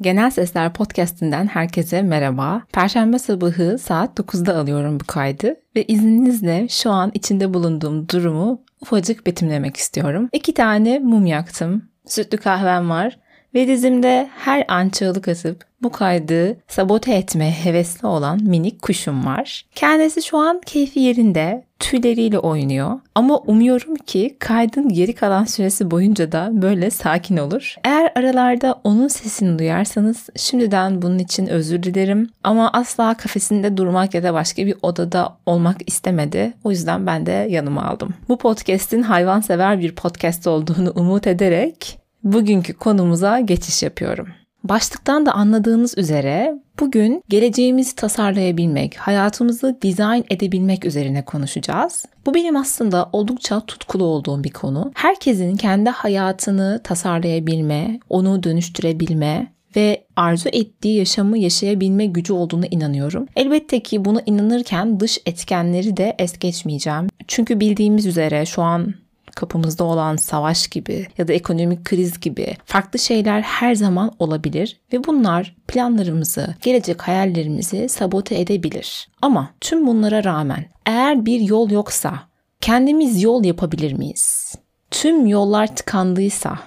Genel Sesler Podcast'inden herkese merhaba. Perşembe sabahı saat 9'da alıyorum bu kaydı ve izninizle şu an içinde bulunduğum durumu ufacık betimlemek istiyorum. İki tane mum yaktım. Sütlü kahvem var ve dizimde her an çığlık atıp bu kaydı sabote etme hevesli olan minik kuşum var. Kendisi şu an keyfi yerinde, tüyleriyle oynuyor. Ama umuyorum ki kaydın geri kalan süresi boyunca da böyle sakin olur. Eğer aralarda onun sesini duyarsanız şimdiden bunun için özür dilerim. Ama asla kafesinde durmak ya da başka bir odada olmak istemedi. O yüzden ben de yanıma aldım. Bu podcast'in hayvansever bir podcast olduğunu umut ederek bugünkü konumuza geçiş yapıyorum. Başlıktan da anladığınız üzere bugün geleceğimizi tasarlayabilmek, hayatımızı dizayn edebilmek üzerine konuşacağız. Bu benim aslında oldukça tutkulu olduğum bir konu. Herkesin kendi hayatını tasarlayabilme, onu dönüştürebilme ve arzu ettiği yaşamı yaşayabilme gücü olduğunu inanıyorum. Elbette ki buna inanırken dış etkenleri de es geçmeyeceğim. Çünkü bildiğimiz üzere şu an kapımızda olan savaş gibi ya da ekonomik kriz gibi farklı şeyler her zaman olabilir ve bunlar planlarımızı, gelecek hayallerimizi sabote edebilir. Ama tüm bunlara rağmen eğer bir yol yoksa kendimiz yol yapabilir miyiz? Tüm yollar tıkandıysa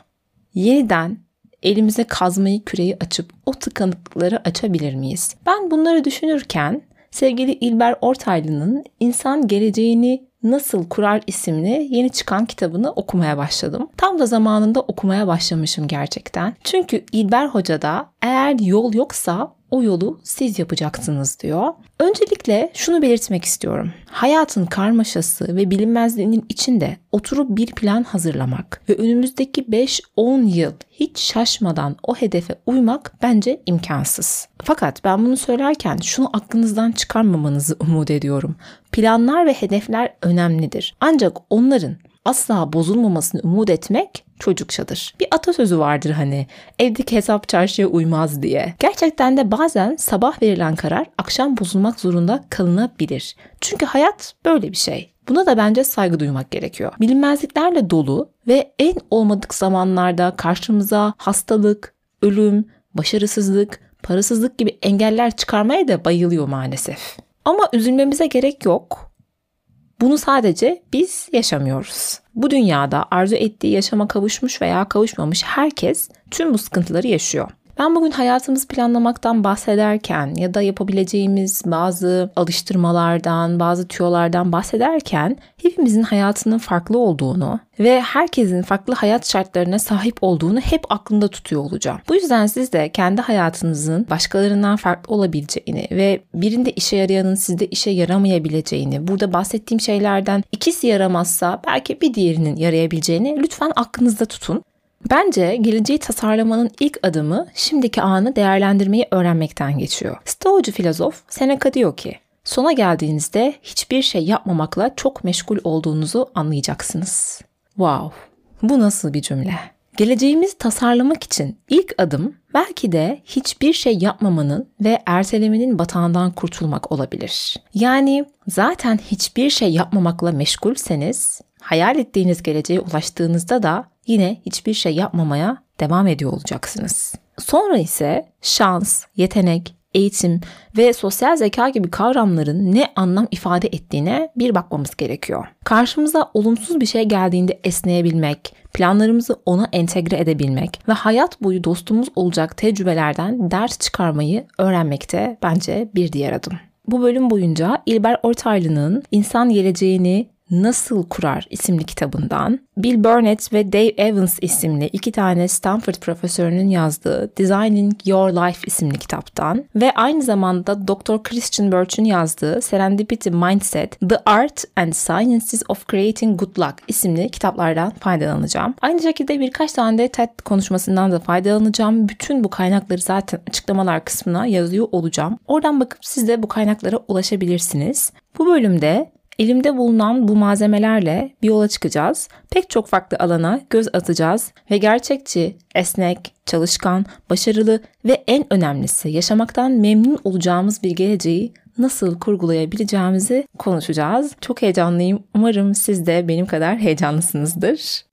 yeniden elimize kazmayı küreği açıp o tıkanıklıkları açabilir miyiz? Ben bunları düşünürken sevgili İlber Ortaylı'nın insan geleceğini Nasıl Kurar isimli yeni çıkan kitabını okumaya başladım. Tam da zamanında okumaya başlamışım gerçekten. Çünkü İlber Hoca da eğer yol yoksa o yolu siz yapacaksınız diyor. Öncelikle şunu belirtmek istiyorum. Hayatın karmaşası ve bilinmezliğinin içinde oturup bir plan hazırlamak ve önümüzdeki 5-10 yıl hiç şaşmadan o hedefe uymak bence imkansız. Fakat ben bunu söylerken şunu aklınızdan çıkarmamanızı umut ediyorum. Planlar ve hedefler önemlidir. Ancak onların asla bozulmamasını umut etmek çocukçadır. Bir atasözü vardır hani evdeki hesap çarşıya uymaz diye. Gerçekten de bazen sabah verilen karar akşam bozulmak zorunda kalınabilir. Çünkü hayat böyle bir şey. Buna da bence saygı duymak gerekiyor. Bilinmezliklerle dolu ve en olmadık zamanlarda karşımıza hastalık, ölüm, başarısızlık, parasızlık gibi engeller çıkarmaya da bayılıyor maalesef. Ama üzülmemize gerek yok. Bunu sadece biz yaşamıyoruz. Bu dünyada arzu ettiği yaşama kavuşmuş veya kavuşmamış herkes tüm bu sıkıntıları yaşıyor. Ben bugün hayatımızı planlamaktan bahsederken ya da yapabileceğimiz bazı alıştırmalardan, bazı tüyolardan bahsederken hepimizin hayatının farklı olduğunu ve herkesin farklı hayat şartlarına sahip olduğunu hep aklında tutuyor olacağım. Bu yüzden siz de kendi hayatınızın başkalarından farklı olabileceğini ve birinde işe yarayanın sizde işe yaramayabileceğini, burada bahsettiğim şeylerden ikisi yaramazsa belki bir diğerinin yarayabileceğini lütfen aklınızda tutun. Bence geleceği tasarlamanın ilk adımı şimdiki anı değerlendirmeyi öğrenmekten geçiyor. Stoacı filozof Seneca diyor ki, sona geldiğinizde hiçbir şey yapmamakla çok meşgul olduğunuzu anlayacaksınız. Wow, bu nasıl bir cümle? Geleceğimizi tasarlamak için ilk adım belki de hiçbir şey yapmamanın ve ertelemenin batağından kurtulmak olabilir. Yani zaten hiçbir şey yapmamakla meşgulseniz hayal ettiğiniz geleceğe ulaştığınızda da yine hiçbir şey yapmamaya devam ediyor olacaksınız. Sonra ise şans, yetenek, eğitim ve sosyal zeka gibi kavramların ne anlam ifade ettiğine bir bakmamız gerekiyor. Karşımıza olumsuz bir şey geldiğinde esneyebilmek, planlarımızı ona entegre edebilmek ve hayat boyu dostumuz olacak tecrübelerden ders çıkarmayı öğrenmekte bence bir diğer adım. Bu bölüm boyunca İlber Ortaylı'nın insan geleceğini Nasıl Kurar isimli kitabından, Bill Burnett ve Dave Evans isimli iki tane Stanford profesörünün yazdığı Designing Your Life isimli kitaptan ve aynı zamanda Dr. Christian Birch'ün yazdığı Serendipity Mindset, The Art and Sciences of Creating Good Luck isimli kitaplardan faydalanacağım. Aynı şekilde birkaç tane de TED konuşmasından da faydalanacağım. Bütün bu kaynakları zaten açıklamalar kısmına yazıyor olacağım. Oradan bakıp siz de bu kaynaklara ulaşabilirsiniz. Bu bölümde Elimde bulunan bu malzemelerle bir yola çıkacağız. Pek çok farklı alana göz atacağız ve gerçekçi, esnek, çalışkan, başarılı ve en önemlisi yaşamaktan memnun olacağımız bir geleceği nasıl kurgulayabileceğimizi konuşacağız. Çok heyecanlıyım. Umarım siz de benim kadar heyecanlısınızdır.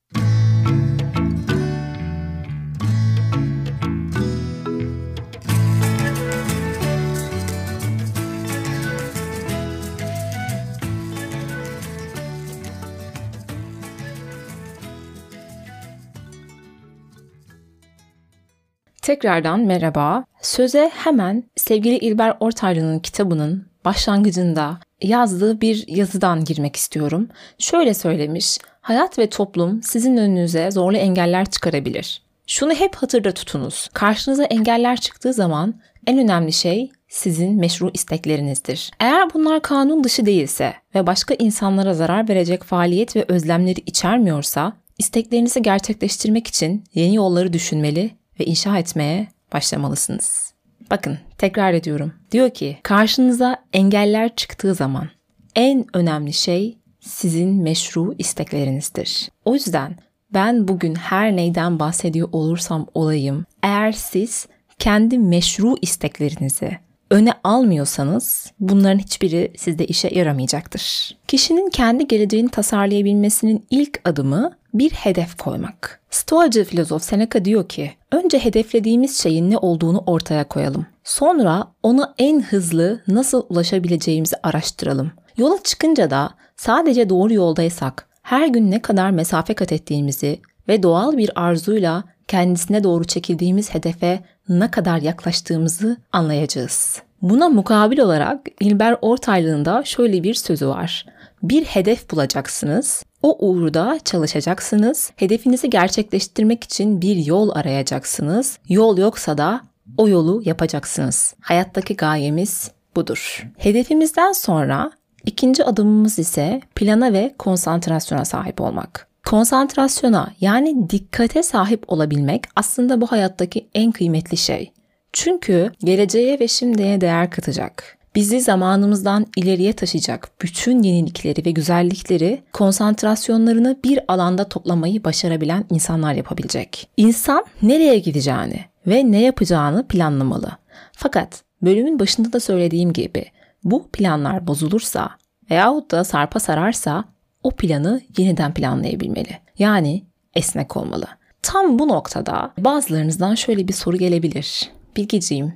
Tekrardan merhaba. Söze hemen sevgili İlber Ortaylı'nın kitabının başlangıcında yazdığı bir yazıdan girmek istiyorum. Şöyle söylemiş, hayat ve toplum sizin önünüze zorlu engeller çıkarabilir. Şunu hep hatırda tutunuz. Karşınıza engeller çıktığı zaman en önemli şey sizin meşru isteklerinizdir. Eğer bunlar kanun dışı değilse ve başka insanlara zarar verecek faaliyet ve özlemleri içermiyorsa, isteklerinizi gerçekleştirmek için yeni yolları düşünmeli ve inşa etmeye başlamalısınız. Bakın tekrar ediyorum. Diyor ki karşınıza engeller çıktığı zaman en önemli şey sizin meşru isteklerinizdir. O yüzden ben bugün her neyden bahsediyor olursam olayım eğer siz kendi meşru isteklerinizi öne almıyorsanız bunların hiçbiri sizde işe yaramayacaktır. Kişinin kendi geleceğini tasarlayabilmesinin ilk adımı bir hedef koymak. Stoacı filozof Seneca diyor ki, önce hedeflediğimiz şeyin ne olduğunu ortaya koyalım. Sonra ona en hızlı nasıl ulaşabileceğimizi araştıralım. Yola çıkınca da sadece doğru yoldaysak, her gün ne kadar mesafe kat ettiğimizi ve doğal bir arzuyla kendisine doğru çekildiğimiz hedefe ne kadar yaklaştığımızı anlayacağız. Buna mukabil olarak İlber Ortaylı'nın da şöyle bir sözü var. Bir hedef bulacaksınız, o uğurda çalışacaksınız, hedefinizi gerçekleştirmek için bir yol arayacaksınız, yol yoksa da o yolu yapacaksınız. Hayattaki gayemiz budur. Hedefimizden sonra ikinci adımımız ise plana ve konsantrasyona sahip olmak. Konsantrasyona yani dikkate sahip olabilmek aslında bu hayattaki en kıymetli şey. Çünkü geleceğe ve şimdiye değer katacak. Bizi zamanımızdan ileriye taşıyacak bütün yenilikleri ve güzellikleri konsantrasyonlarını bir alanda toplamayı başarabilen insanlar yapabilecek. İnsan nereye gideceğini ve ne yapacağını planlamalı. Fakat bölümün başında da söylediğim gibi bu planlar bozulursa veyahut da sarpa sararsa o planı yeniden planlayabilmeli. Yani esnek olmalı. Tam bu noktada bazılarınızdan şöyle bir soru gelebilir. Bilgiciğim,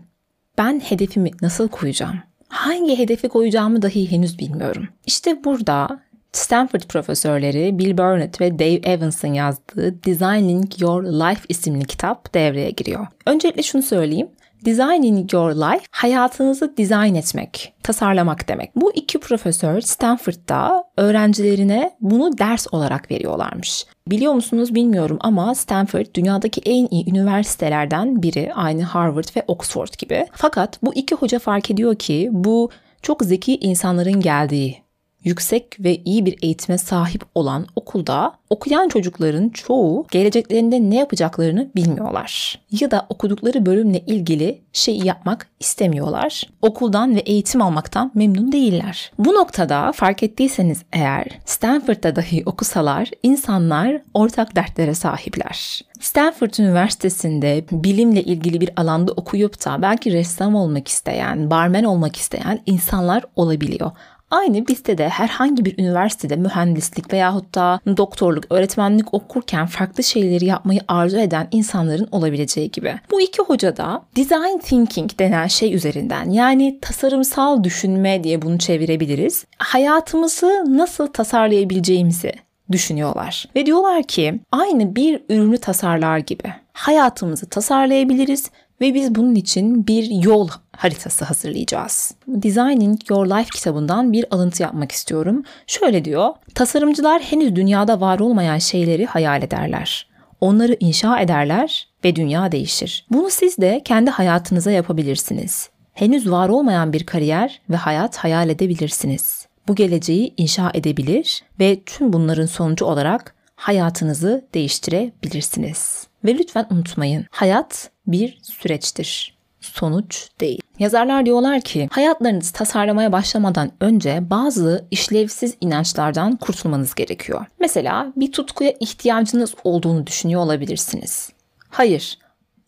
ben hedefimi nasıl koyacağım? Hangi hedefi koyacağımı dahi henüz bilmiyorum. İşte burada Stanford profesörleri Bill Burnett ve Dave Evans'ın yazdığı Designing Your Life isimli kitap devreye giriyor. Öncelikle şunu söyleyeyim. Designing Your Life hayatınızı dizayn etmek, tasarlamak demek. Bu iki profesör Stanford'da öğrencilerine bunu ders olarak veriyorlarmış. Biliyor musunuz bilmiyorum ama Stanford dünyadaki en iyi üniversitelerden biri aynı Harvard ve Oxford gibi. Fakat bu iki hoca fark ediyor ki bu çok zeki insanların geldiği yüksek ve iyi bir eğitime sahip olan okulda okuyan çocukların çoğu geleceklerinde ne yapacaklarını bilmiyorlar. Ya da okudukları bölümle ilgili şeyi yapmak istemiyorlar. Okuldan ve eğitim almaktan memnun değiller. Bu noktada fark ettiyseniz eğer Stanford'da dahi okusalar insanlar ortak dertlere sahipler. Stanford Üniversitesi'nde bilimle ilgili bir alanda okuyup da belki ressam olmak isteyen, barmen olmak isteyen insanlar olabiliyor. Aynı bizde de herhangi bir üniversitede mühendislik veyahut da doktorluk, öğretmenlik okurken farklı şeyleri yapmayı arzu eden insanların olabileceği gibi. Bu iki hoca da design thinking denen şey üzerinden yani tasarımsal düşünme diye bunu çevirebiliriz. Hayatımızı nasıl tasarlayabileceğimizi düşünüyorlar. Ve diyorlar ki aynı bir ürünü tasarlar gibi hayatımızı tasarlayabiliriz ve biz bunun için bir yol haritası hazırlayacağız. Designing Your Life kitabından bir alıntı yapmak istiyorum. Şöyle diyor, tasarımcılar henüz dünyada var olmayan şeyleri hayal ederler. Onları inşa ederler ve dünya değişir. Bunu siz de kendi hayatınıza yapabilirsiniz. Henüz var olmayan bir kariyer ve hayat hayal edebilirsiniz. Bu geleceği inşa edebilir ve tüm bunların sonucu olarak hayatınızı değiştirebilirsiniz. Ve lütfen unutmayın, hayat bir süreçtir. sonuç değil. Yazarlar diyorlar ki hayatlarınızı tasarlamaya başlamadan önce bazı işlevsiz inançlardan kurtulmanız gerekiyor. Mesela bir tutkuya ihtiyacınız olduğunu düşünüyor olabilirsiniz. Hayır,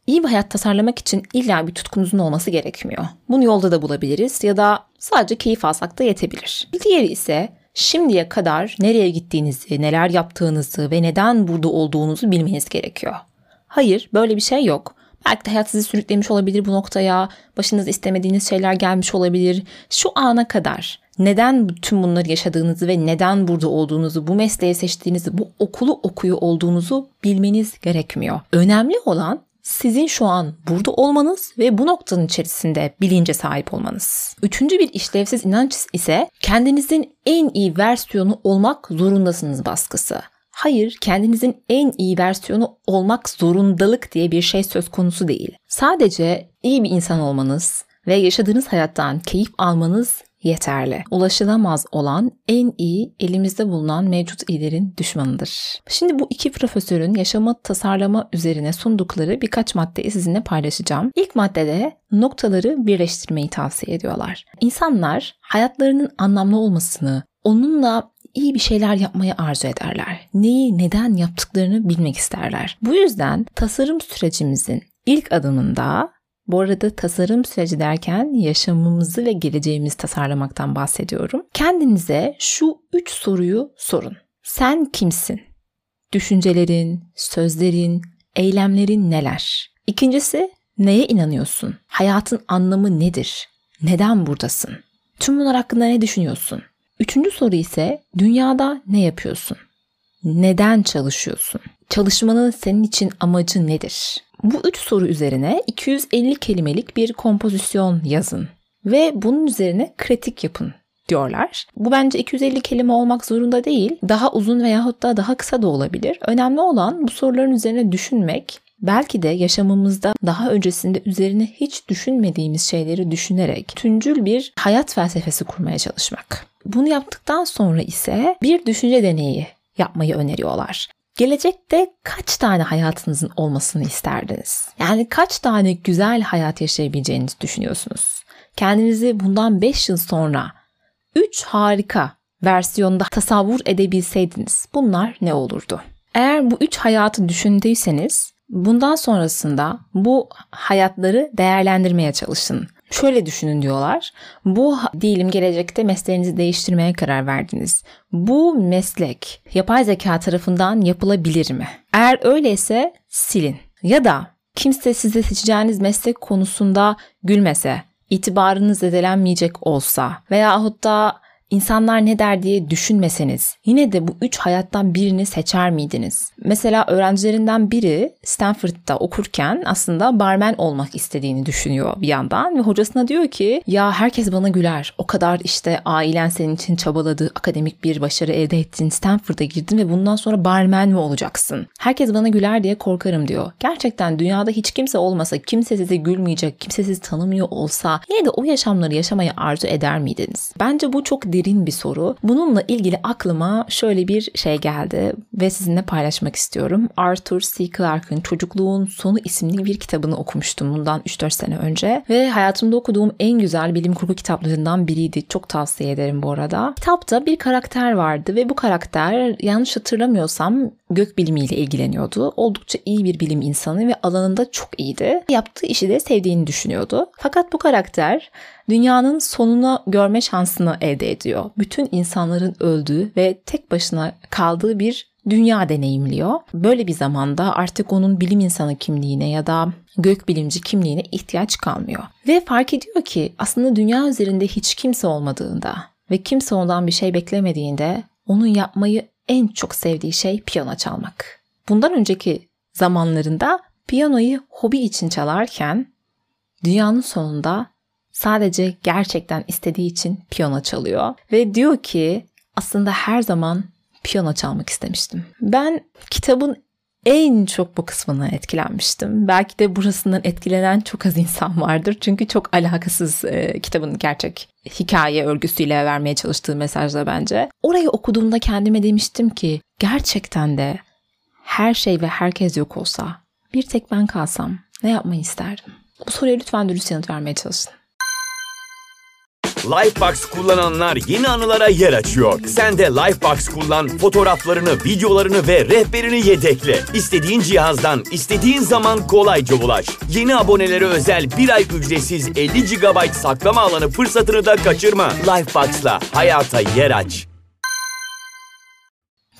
İyi bir hayat tasarlamak için illa bir tutkunuzun olması gerekmiyor. Bunu yolda da bulabiliriz ya da sadece keyif alsak da yetebilir. Diğeri ise şimdiye kadar nereye gittiğinizi, neler yaptığınızı ve neden burada olduğunuzu bilmeniz gerekiyor. Hayır, böyle bir şey yok. Belki de hayat sizi sürüklemiş olabilir bu noktaya, başınız istemediğiniz şeyler gelmiş olabilir. Şu ana kadar neden tüm bunları yaşadığınızı ve neden burada olduğunuzu, bu mesleği seçtiğinizi, bu okulu okuyor olduğunuzu bilmeniz gerekmiyor. Önemli olan sizin şu an burada olmanız ve bu noktanın içerisinde bilince sahip olmanız. Üçüncü bir işlevsiz inanç ise kendinizin en iyi versiyonu olmak zorundasınız baskısı. Hayır, kendinizin en iyi versiyonu olmak zorundalık diye bir şey söz konusu değil. Sadece iyi bir insan olmanız ve yaşadığınız hayattan keyif almanız yeterli. Ulaşılamaz olan en iyi elimizde bulunan mevcut iyilerin düşmanıdır. Şimdi bu iki profesörün yaşamı tasarlama üzerine sundukları birkaç maddeyi sizinle paylaşacağım. İlk maddede noktaları birleştirmeyi tavsiye ediyorlar. İnsanlar hayatlarının anlamlı olmasını, onunla iyi bir şeyler yapmayı arzu ederler. Neyi neden yaptıklarını bilmek isterler. Bu yüzden tasarım sürecimizin ilk adımında bu arada tasarım süreci derken yaşamımızı ve geleceğimizi tasarlamaktan bahsediyorum. Kendinize şu üç soruyu sorun. Sen kimsin? Düşüncelerin, sözlerin, eylemlerin neler? İkincisi neye inanıyorsun? Hayatın anlamı nedir? Neden buradasın? Tüm bunlar hakkında ne düşünüyorsun? Üçüncü soru ise dünyada ne yapıyorsun? Neden çalışıyorsun? Çalışmanın senin için amacı nedir? Bu üç soru üzerine 250 kelimelik bir kompozisyon yazın ve bunun üzerine kritik yapın diyorlar. Bu bence 250 kelime olmak zorunda değil. Daha uzun veyahut da daha kısa da olabilir. Önemli olan bu soruların üzerine düşünmek Belki de yaşamımızda daha öncesinde üzerine hiç düşünmediğimiz şeyleri düşünerek tüncül bir hayat felsefesi kurmaya çalışmak. Bunu yaptıktan sonra ise bir düşünce deneyi yapmayı öneriyorlar. Gelecekte kaç tane hayatınızın olmasını isterdiniz? Yani kaç tane güzel hayat yaşayabileceğinizi düşünüyorsunuz? Kendinizi bundan 5 yıl sonra 3 harika versiyonda tasavvur edebilseydiniz bunlar ne olurdu? Eğer bu 3 hayatı düşündüyseniz bundan sonrasında bu hayatları değerlendirmeye çalışın. Şöyle düşünün diyorlar. Bu diyelim gelecekte mesleğinizi değiştirmeye karar verdiniz. Bu meslek yapay zeka tarafından yapılabilir mi? Eğer öyleyse silin. Ya da kimse size seçeceğiniz meslek konusunda gülmese, itibarınız zedelenmeyecek olsa veyahut da İnsanlar ne der diye düşünmeseniz yine de bu üç hayattan birini seçer miydiniz? Mesela öğrencilerinden biri Stanford'da okurken aslında barmen olmak istediğini düşünüyor bir yandan ve hocasına diyor ki ya herkes bana güler. O kadar işte ailen senin için çabaladı, akademik bir başarı elde ettin, Stanford'a girdin ve bundan sonra barmen mi olacaksın? Herkes bana güler diye korkarım diyor. Gerçekten dünyada hiç kimse olmasa, kimse size gülmeyecek, kimse sizi tanımıyor olsa yine de o yaşamları yaşamayı arzu eder miydiniz? Bence bu çok derin bir soru. Bununla ilgili aklıma şöyle bir şey geldi ve sizinle paylaşmak istiyorum. Arthur C. Clarke'ın Çocukluğun Sonu isimli bir kitabını okumuştum bundan 3-4 sene önce ve hayatımda okuduğum en güzel bilim kurgu kitaplarından biriydi. Çok tavsiye ederim bu arada. Kitapta bir karakter vardı ve bu karakter yanlış hatırlamıyorsam gök bilimiyle ilgileniyordu. Oldukça iyi bir bilim insanı ve alanında çok iyiydi. Yaptığı işi de sevdiğini düşünüyordu. Fakat bu karakter dünyanın sonunu görme şansını elde ediyor. Bütün insanların öldüğü ve tek başına kaldığı bir dünya deneyimliyor. Böyle bir zamanda artık onun bilim insanı kimliğine ya da gök bilimci kimliğine ihtiyaç kalmıyor. Ve fark ediyor ki aslında dünya üzerinde hiç kimse olmadığında ve kimse ondan bir şey beklemediğinde onun yapmayı en çok sevdiği şey piyano çalmak. Bundan önceki zamanlarında piyanoyu hobi için çalarken dünyanın sonunda sadece gerçekten istediği için piyano çalıyor ve diyor ki aslında her zaman piyano çalmak istemiştim. Ben kitabın en çok bu kısmına etkilenmiştim. Belki de burasından etkilenen çok az insan vardır. Çünkü çok alakasız e, kitabın gerçek hikaye örgüsüyle vermeye çalıştığı mesajla bence. Orayı okuduğumda kendime demiştim ki gerçekten de her şey ve herkes yok olsa bir tek ben kalsam ne yapmayı isterdim? Bu soruya lütfen dürüst yanıt vermeye çalışın. Lifebox kullananlar yeni anılara yer açıyor. Sen de Lifebox kullan, fotoğraflarını, videolarını ve rehberini yedekle. İstediğin cihazdan, istediğin zaman kolayca ulaş. Yeni abonelere özel bir ay ücretsiz 50 GB saklama alanı fırsatını da kaçırma. Lifebox'la hayata yer aç.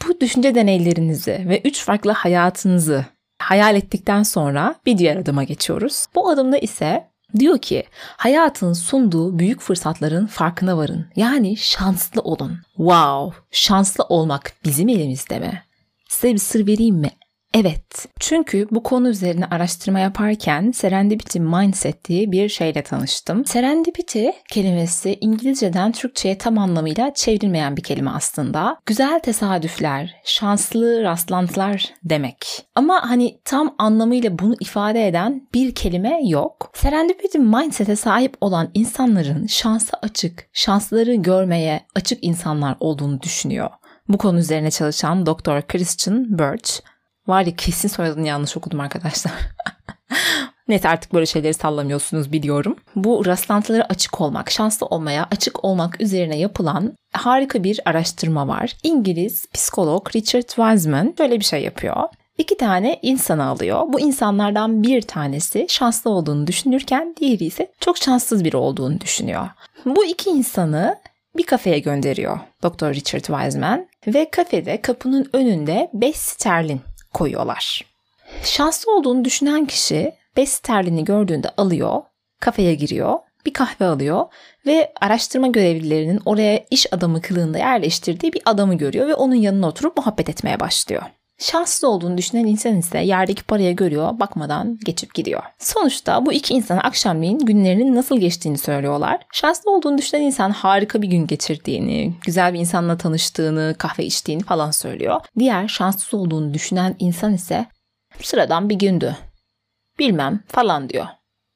Bu düşünce deneylerinizi ve üç farklı hayatınızı hayal ettikten sonra bir diğer adıma geçiyoruz. Bu adımda ise diyor ki hayatın sunduğu büyük fırsatların farkına varın. Yani şanslı olun. Wow, şanslı olmak bizim elimizde mi? Size bir sır vereyim mi? Evet. Çünkü bu konu üzerine araştırma yaparken serendipity mindset diye bir şeyle tanıştım. Serendipity kelimesi İngilizceden Türkçe'ye tam anlamıyla çevrilmeyen bir kelime aslında. Güzel tesadüfler, şanslı rastlantılar demek. Ama hani tam anlamıyla bunu ifade eden bir kelime yok. Serendipity mindset'e sahip olan insanların şansa açık, şansları görmeye açık insanlar olduğunu düşünüyor. Bu konu üzerine çalışan Dr. Christian Birch Var ya kesin soyadını yanlış okudum arkadaşlar. Neyse artık böyle şeyleri sallamıyorsunuz biliyorum. Bu rastlantılara açık olmak, şanslı olmaya açık olmak üzerine yapılan harika bir araştırma var. İngiliz psikolog Richard Wiseman şöyle bir şey yapıyor. İki tane insan alıyor. Bu insanlardan bir tanesi şanslı olduğunu düşünürken diğeri ise çok şanssız biri olduğunu düşünüyor. Bu iki insanı bir kafeye gönderiyor Dr. Richard Wiseman ve kafede kapının önünde 5 sterlin koyuyorlar. Şanslı olduğunu düşünen kişi 5 sterlini gördüğünde alıyor, kafeye giriyor, bir kahve alıyor ve araştırma görevlilerinin oraya iş adamı kılığında yerleştirdiği bir adamı görüyor ve onun yanına oturup muhabbet etmeye başlıyor. Şanssız olduğunu düşünen insan ise yerdeki paraya görüyor, bakmadan geçip gidiyor. Sonuçta bu iki insan akşamleyin günlerinin nasıl geçtiğini söylüyorlar. Şanslı olduğunu düşünen insan harika bir gün geçirdiğini, güzel bir insanla tanıştığını, kahve içtiğini falan söylüyor. Diğer şanssız olduğunu düşünen insan ise sıradan bir gündü. Bilmem falan diyor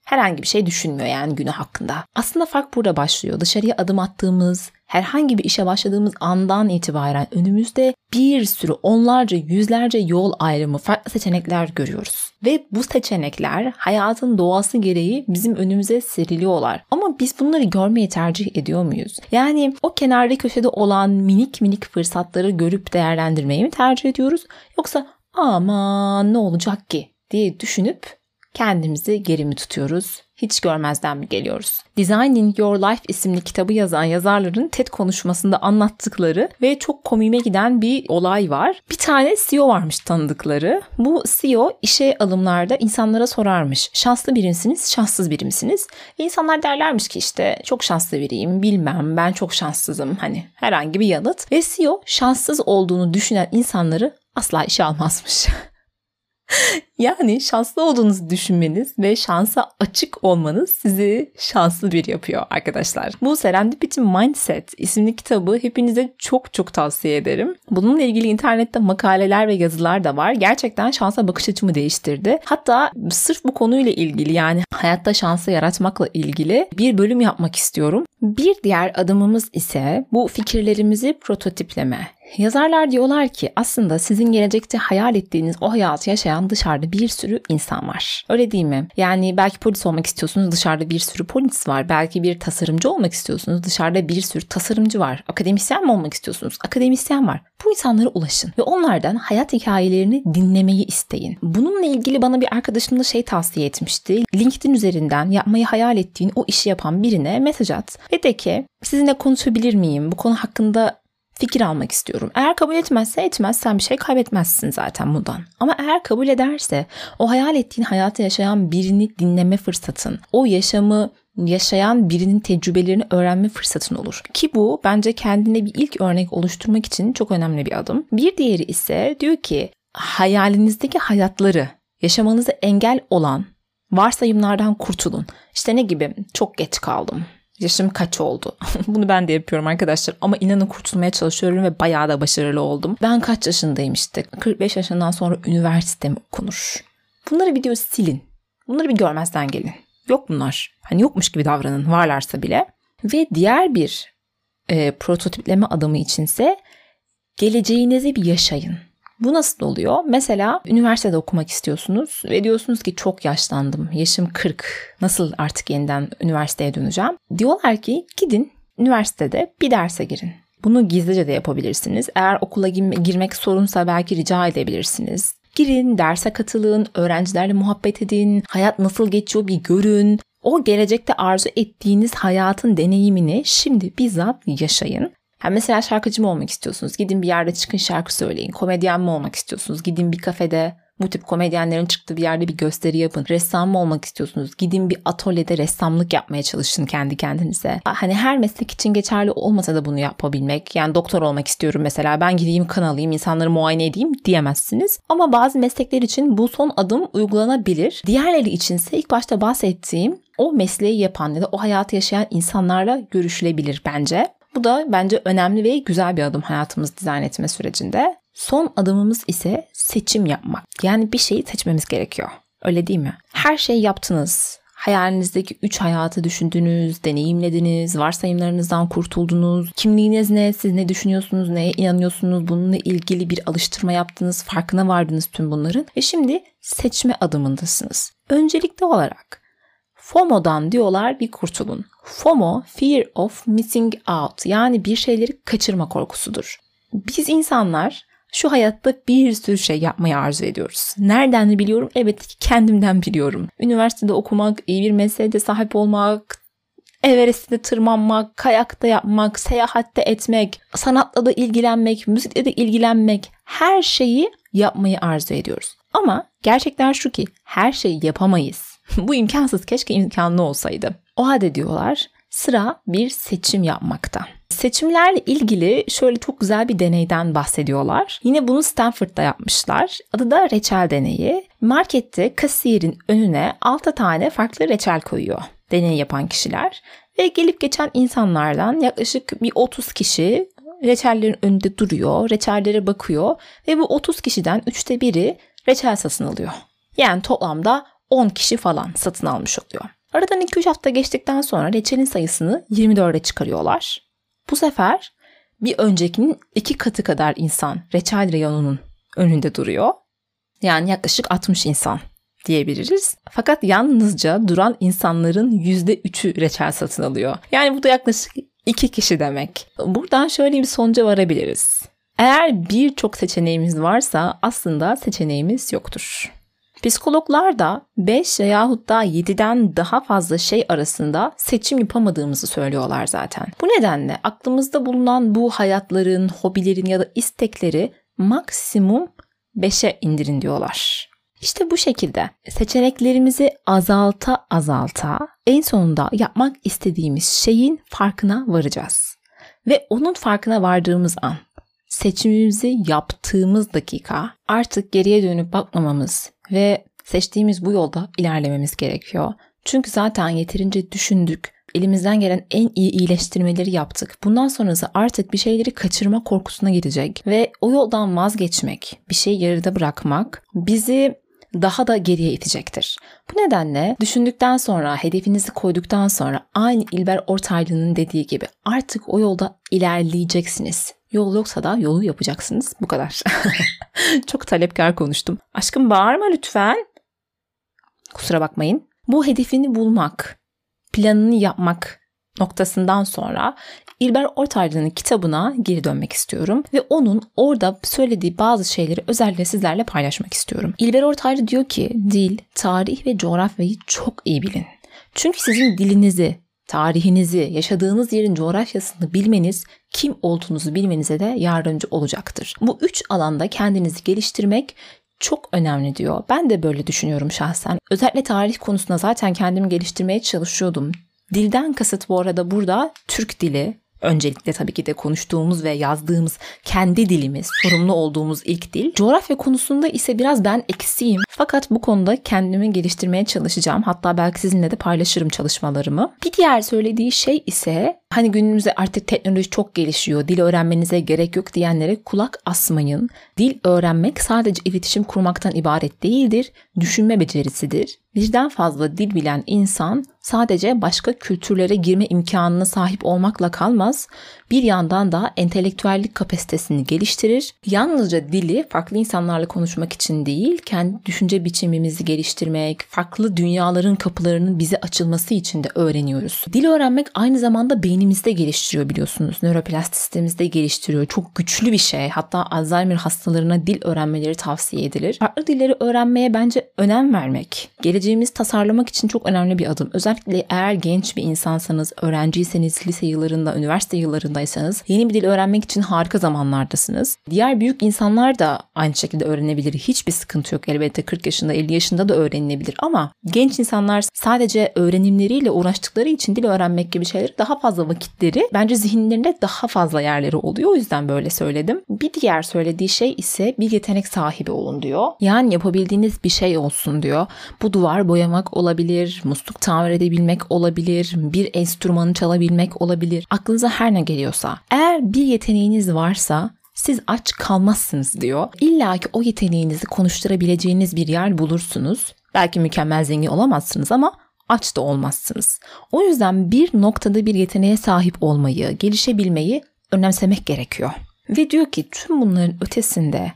herhangi bir şey düşünmüyor yani günü hakkında. Aslında fark burada başlıyor. Dışarıya adım attığımız, herhangi bir işe başladığımız andan itibaren önümüzde bir sürü onlarca yüzlerce yol ayrımı farklı seçenekler görüyoruz. Ve bu seçenekler hayatın doğası gereği bizim önümüze seriliyorlar. Ama biz bunları görmeyi tercih ediyor muyuz? Yani o kenarda köşede olan minik minik fırsatları görüp değerlendirmeyi mi tercih ediyoruz? Yoksa aman ne olacak ki diye düşünüp kendimizi geri mi tutuyoruz? Hiç görmezden mi geliyoruz? Designing Your Life isimli kitabı yazan yazarların TED konuşmasında anlattıkları ve çok komiğime giden bir olay var. Bir tane CEO varmış tanıdıkları. Bu CEO işe alımlarda insanlara sorarmış. Şanslı biri misiniz, şanssız biri misiniz? Ve insanlar derlermiş ki işte çok şanslı biriyim, bilmem ben çok şanssızım. Hani herhangi bir yanıt. Ve CEO şanssız olduğunu düşünen insanları asla işe almazmış. yani şanslı olduğunuzu düşünmeniz ve şansa açık olmanız sizi şanslı bir yapıyor arkadaşlar. Bu Serendipity Mindset isimli kitabı hepinize çok çok tavsiye ederim. Bununla ilgili internette makaleler ve yazılar da var. Gerçekten şansa bakış açımı değiştirdi. Hatta sırf bu konuyla ilgili yani hayatta şansı yaratmakla ilgili bir bölüm yapmak istiyorum. Bir diğer adımımız ise bu fikirlerimizi prototipleme. Yazarlar diyorlar ki aslında sizin gelecekte hayal ettiğiniz o hayatı yaşayan dışarıda bir sürü insan var. Öyle değil mi? Yani belki polis olmak istiyorsunuz dışarıda bir sürü polis var. Belki bir tasarımcı olmak istiyorsunuz dışarıda bir sürü tasarımcı var. Akademisyen mi olmak istiyorsunuz? Akademisyen var. Bu insanlara ulaşın ve onlardan hayat hikayelerini dinlemeyi isteyin. Bununla ilgili bana bir arkadaşım da şey tavsiye etmişti. LinkedIn üzerinden yapmayı hayal ettiğin o işi yapan birine mesaj at ve de ki sizinle konuşabilir miyim? Bu konu hakkında fikir almak istiyorum. Eğer kabul etmezse etmez sen bir şey kaybetmezsin zaten bundan. Ama eğer kabul ederse o hayal ettiğin hayatı yaşayan birini dinleme fırsatın, o yaşamı yaşayan birinin tecrübelerini öğrenme fırsatın olur. Ki bu bence kendine bir ilk örnek oluşturmak için çok önemli bir adım. Bir diğeri ise diyor ki hayalinizdeki hayatları yaşamanızı engel olan varsayımlardan kurtulun. İşte ne gibi? Çok geç kaldım Yaşım kaç oldu? Bunu ben de yapıyorum arkadaşlar ama inanın kurtulmaya çalışıyorum ve bayağı da başarılı oldum. Ben kaç yaşındayım işte? 45 yaşından sonra üniversite mi okunur? Bunları video silin. Bunları bir görmezden gelin. Yok bunlar. Hani yokmuş gibi davranın varlarsa bile. Ve diğer bir e, prototipleme adımı içinse geleceğinizi bir yaşayın. Bu nasıl oluyor? Mesela üniversitede okumak istiyorsunuz ve diyorsunuz ki çok yaşlandım. Yaşım 40. Nasıl artık yeniden üniversiteye döneceğim? Diyorlar ki gidin üniversitede bir derse girin. Bunu gizlice de yapabilirsiniz. Eğer okula girmek sorunsa belki rica edebilirsiniz. Girin, derse katılın, öğrencilerle muhabbet edin, hayat nasıl geçiyor bir görün. O gelecekte arzu ettiğiniz hayatın deneyimini şimdi bizzat yaşayın. Ha mesela şarkıcı mı olmak istiyorsunuz? Gidin bir yerde çıkın şarkı söyleyin. Komedyen mi olmak istiyorsunuz? Gidin bir kafede bu tip komedyenlerin çıktığı bir yerde bir gösteri yapın. Ressam mı olmak istiyorsunuz? Gidin bir atölyede ressamlık yapmaya çalışın kendi kendinize. Hani her meslek için geçerli olmasa da bunu yapabilmek. Yani doktor olmak istiyorum mesela. Ben gideyim kan alayım, insanları muayene edeyim diyemezsiniz. Ama bazı meslekler için bu son adım uygulanabilir. Diğerleri içinse ilk başta bahsettiğim o mesleği yapan ya da o hayatı yaşayan insanlarla görüşülebilir bence. Bu da bence önemli ve güzel bir adım hayatımızı dizayn etme sürecinde. Son adımımız ise seçim yapmak. Yani bir şeyi seçmemiz gerekiyor. Öyle değil mi? Her şeyi yaptınız. Hayalinizdeki üç hayatı düşündünüz, deneyimlediniz, varsayımlarınızdan kurtuldunuz. Kimliğiniz ne, siz ne düşünüyorsunuz, neye inanıyorsunuz, bununla ilgili bir alıştırma yaptınız, farkına vardınız tüm bunların. Ve şimdi seçme adımındasınız. Öncelikli olarak FOMO'dan diyorlar bir kurtulun. FOMO, Fear of Missing Out yani bir şeyleri kaçırma korkusudur. Biz insanlar şu hayatta bir sürü şey yapmayı arzu ediyoruz. Nereden biliyorum? Evet ki kendimden biliyorum. Üniversitede okumak, iyi bir mesleğe sahip olmak, Everest'te tırmanmak, kayakta yapmak, seyahatte etmek, sanatla da ilgilenmek, müzikle de ilgilenmek her şeyi yapmayı arzu ediyoruz. Ama gerçekten şu ki her şeyi yapamayız. Bu imkansız keşke imkanlı olsaydı. O halde diyorlar sıra bir seçim yapmakta. Seçimlerle ilgili şöyle çok güzel bir deneyden bahsediyorlar. Yine bunu Stanford'da yapmışlar. Adı da reçel deneyi. Markette kasiyerin önüne 6 tane farklı reçel koyuyor deney yapan kişiler. Ve gelip geçen insanlardan yaklaşık bir 30 kişi reçellerin önünde duruyor, reçellere bakıyor ve bu 30 kişiden üçte biri reçel satın alıyor. Yani toplamda 10 kişi falan satın almış oluyor. Aradan 2-3 hafta geçtikten sonra reçelin sayısını 24'e çıkarıyorlar. Bu sefer bir öncekinin iki katı kadar insan reçel reyonunun önünde duruyor. Yani yaklaşık 60 insan diyebiliriz. Fakat yalnızca duran insanların %3'ü reçel satın alıyor. Yani bu da yaklaşık 2 kişi demek. Buradan şöyle bir sonuca varabiliriz. Eğer birçok seçeneğimiz varsa aslında seçeneğimiz yoktur. Psikologlar da 5 yahut da 7'den daha fazla şey arasında seçim yapamadığımızı söylüyorlar zaten. Bu nedenle aklımızda bulunan bu hayatların, hobilerin ya da istekleri maksimum 5'e indirin diyorlar. İşte bu şekilde seçeneklerimizi azalta azalta en sonunda yapmak istediğimiz şeyin farkına varacağız. Ve onun farkına vardığımız an seçimimizi yaptığımız dakika artık geriye dönüp bakmamamız ve seçtiğimiz bu yolda ilerlememiz gerekiyor. Çünkü zaten yeterince düşündük, elimizden gelen en iyi iyileştirmeleri yaptık. Bundan sonrası artık bir şeyleri kaçırma korkusuna gidecek ve o yoldan vazgeçmek, bir şey yarıda bırakmak bizi daha da geriye itecektir. Bu nedenle düşündükten sonra, hedefinizi koyduktan sonra aynı İlber Ortaylı'nın dediği gibi artık o yolda ilerleyeceksiniz. Yol yoksa da yolu yapacaksınız. Bu kadar. Çok talepkar konuştum. Aşkım bağırma lütfen. Kusura bakmayın. Bu hedefini bulmak, planını yapmak noktasından sonra İlber Ortaylı'nın kitabına geri dönmek istiyorum ve onun orada söylediği bazı şeyleri özellikle sizlerle paylaşmak istiyorum. İlber Ortaylı diyor ki dil, tarih ve coğrafyayı çok iyi bilin. Çünkü sizin dilinizi, tarihinizi, yaşadığınız yerin coğrafyasını bilmeniz kim olduğunuzu bilmenize de yardımcı olacaktır. Bu üç alanda kendinizi geliştirmek çok önemli diyor. Ben de böyle düşünüyorum şahsen. Özellikle tarih konusunda zaten kendimi geliştirmeye çalışıyordum. Dilden kasıt bu arada burada Türk dili, Öncelikle tabii ki de konuştuğumuz ve yazdığımız kendi dilimiz, sorumlu olduğumuz ilk dil. Coğrafya konusunda ise biraz ben eksiğim. Fakat bu konuda kendimi geliştirmeye çalışacağım. Hatta belki sizinle de paylaşırım çalışmalarımı. Bir diğer söylediği şey ise hani günümüzde artık teknoloji çok gelişiyor. Dil öğrenmenize gerek yok diyenlere kulak asmayın. Dil öğrenmek sadece iletişim kurmaktan ibaret değildir. Düşünme becerisidir. Birden fazla dil bilen insan sadece başka kültürlere girme imkanına sahip olmakla kalmaz, bir yandan da entelektüellik kapasitesini geliştirir. Yalnızca dili farklı insanlarla konuşmak için değil, kendi düşünce biçimimizi geliştirmek, farklı dünyaların kapılarının bize açılması için de öğreniyoruz. Dil öğrenmek aynı zamanda beynimizde geliştiriyor biliyorsunuz. Nöroplastisitemizi de geliştiriyor. Çok güçlü bir şey. Hatta Alzheimer hastalarına dil öğrenmeleri tavsiye edilir. Farklı dilleri öğrenmeye bence önem vermek, geleceğimizi tasarlamak için çok önemli bir adım. Özellikle eğer genç bir insansanız, öğrenciyseniz, lise yıllarında, üniversite yıllarındaysanız yeni bir dil öğrenmek için harika zamanlardasınız. Diğer büyük insanlar da aynı şekilde öğrenebilir. Hiçbir sıkıntı yok. Elbette 40 yaşında, 50 yaşında da öğrenilebilir ama genç insanlar sadece öğrenimleriyle uğraştıkları için dil öğrenmek gibi şeyleri daha fazla vakitleri bence zihinlerinde daha fazla yerleri oluyor. O yüzden böyle söyledim. Bir diğer söylediği şey ise bir yetenek sahibi olun diyor. Yani yapabildiğiniz bir şey olsun diyor. Bu duvar boyamak olabilir, musluk tamir edebilmek olabilir, bir enstrümanı çalabilmek olabilir. Aklınıza her ne geliyorsa. Eğer bir yeteneğiniz varsa siz aç kalmazsınız diyor. İlla ki o yeteneğinizi konuşturabileceğiniz bir yer bulursunuz. Belki mükemmel zengin olamazsınız ama aç da olmazsınız. O yüzden bir noktada bir yeteneğe sahip olmayı, gelişebilmeyi önemsemek gerekiyor. Ve diyor ki tüm bunların ötesinde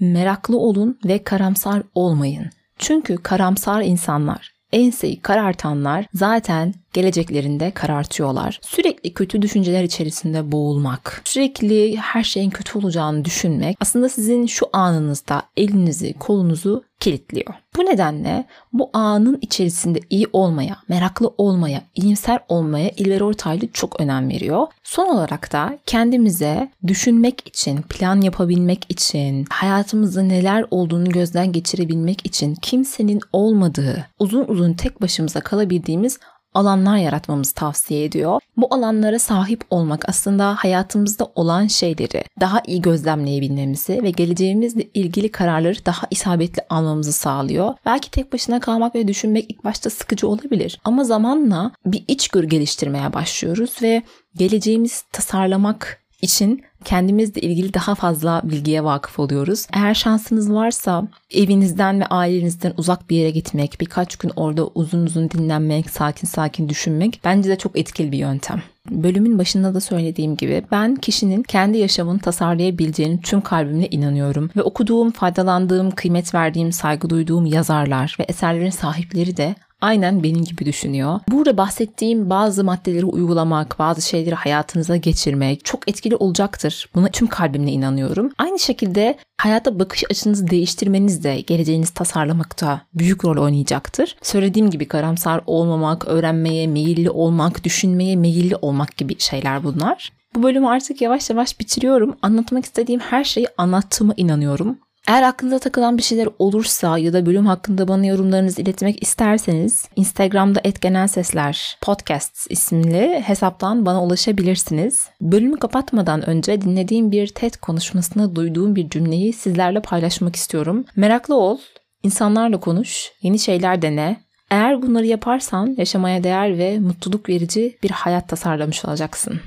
meraklı olun ve karamsar olmayın. Çünkü karamsar insanlar, enseyi karartanlar zaten geleceklerinde karartıyorlar. Sürekli kötü düşünceler içerisinde boğulmak, sürekli her şeyin kötü olacağını düşünmek aslında sizin şu anınızda elinizi, kolunuzu kilitliyor. Bu nedenle bu anın içerisinde iyi olmaya, meraklı olmaya, iyimser olmaya İlber Ortaylı çok önem veriyor. Son olarak da kendimize düşünmek için, plan yapabilmek için, hayatımızda neler olduğunu gözden geçirebilmek için kimsenin olmadığı, uzun uzun tek başımıza kalabildiğimiz alanlar yaratmamızı tavsiye ediyor. Bu alanlara sahip olmak aslında hayatımızda olan şeyleri daha iyi gözlemleyebilmemizi ve geleceğimizle ilgili kararları daha isabetli almamızı sağlıyor. Belki tek başına kalmak ve düşünmek ilk başta sıkıcı olabilir ama zamanla bir içgörü geliştirmeye başlıyoruz ve geleceğimizi tasarlamak için kendimizle ilgili daha fazla bilgiye vakıf oluyoruz. Eğer şansınız varsa evinizden ve ailenizden uzak bir yere gitmek, birkaç gün orada uzun uzun dinlenmek, sakin sakin düşünmek bence de çok etkili bir yöntem. Bölümün başında da söylediğim gibi ben kişinin kendi yaşamını tasarlayabileceğini tüm kalbimle inanıyorum ve okuduğum, faydalandığım, kıymet verdiğim, saygı duyduğum yazarlar ve eserlerin sahipleri de aynen benim gibi düşünüyor. Burada bahsettiğim bazı maddeleri uygulamak, bazı şeyleri hayatınıza geçirmek çok etkili olacaktır. Buna tüm kalbimle inanıyorum. Aynı şekilde hayata bakış açınızı değiştirmeniz de geleceğinizi tasarlamakta büyük rol oynayacaktır. Söylediğim gibi karamsar olmamak, öğrenmeye meyilli olmak, düşünmeye meyilli olmak gibi şeyler bunlar. Bu bölümü artık yavaş yavaş bitiriyorum. Anlatmak istediğim her şeyi anlattığıma inanıyorum. Eğer aklınıza takılan bir şeyler olursa ya da bölüm hakkında bana yorumlarınızı iletmek isterseniz Instagram'da @genelsesler podcast isimli hesaptan bana ulaşabilirsiniz. Bölümü kapatmadan önce dinlediğim bir TED konuşmasında duyduğum bir cümleyi sizlerle paylaşmak istiyorum. Meraklı ol, insanlarla konuş, yeni şeyler dene. Eğer bunları yaparsan yaşamaya değer ve mutluluk verici bir hayat tasarlamış olacaksın.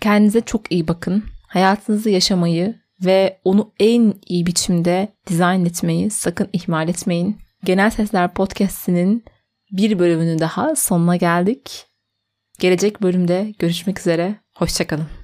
Kendinize çok iyi bakın. Hayatınızı yaşamayı ve onu en iyi biçimde dizayn etmeyi sakın ihmal etmeyin. Genel Sesler Podcast'inin bir bölümünün daha sonuna geldik. Gelecek bölümde görüşmek üzere. Hoşçakalın.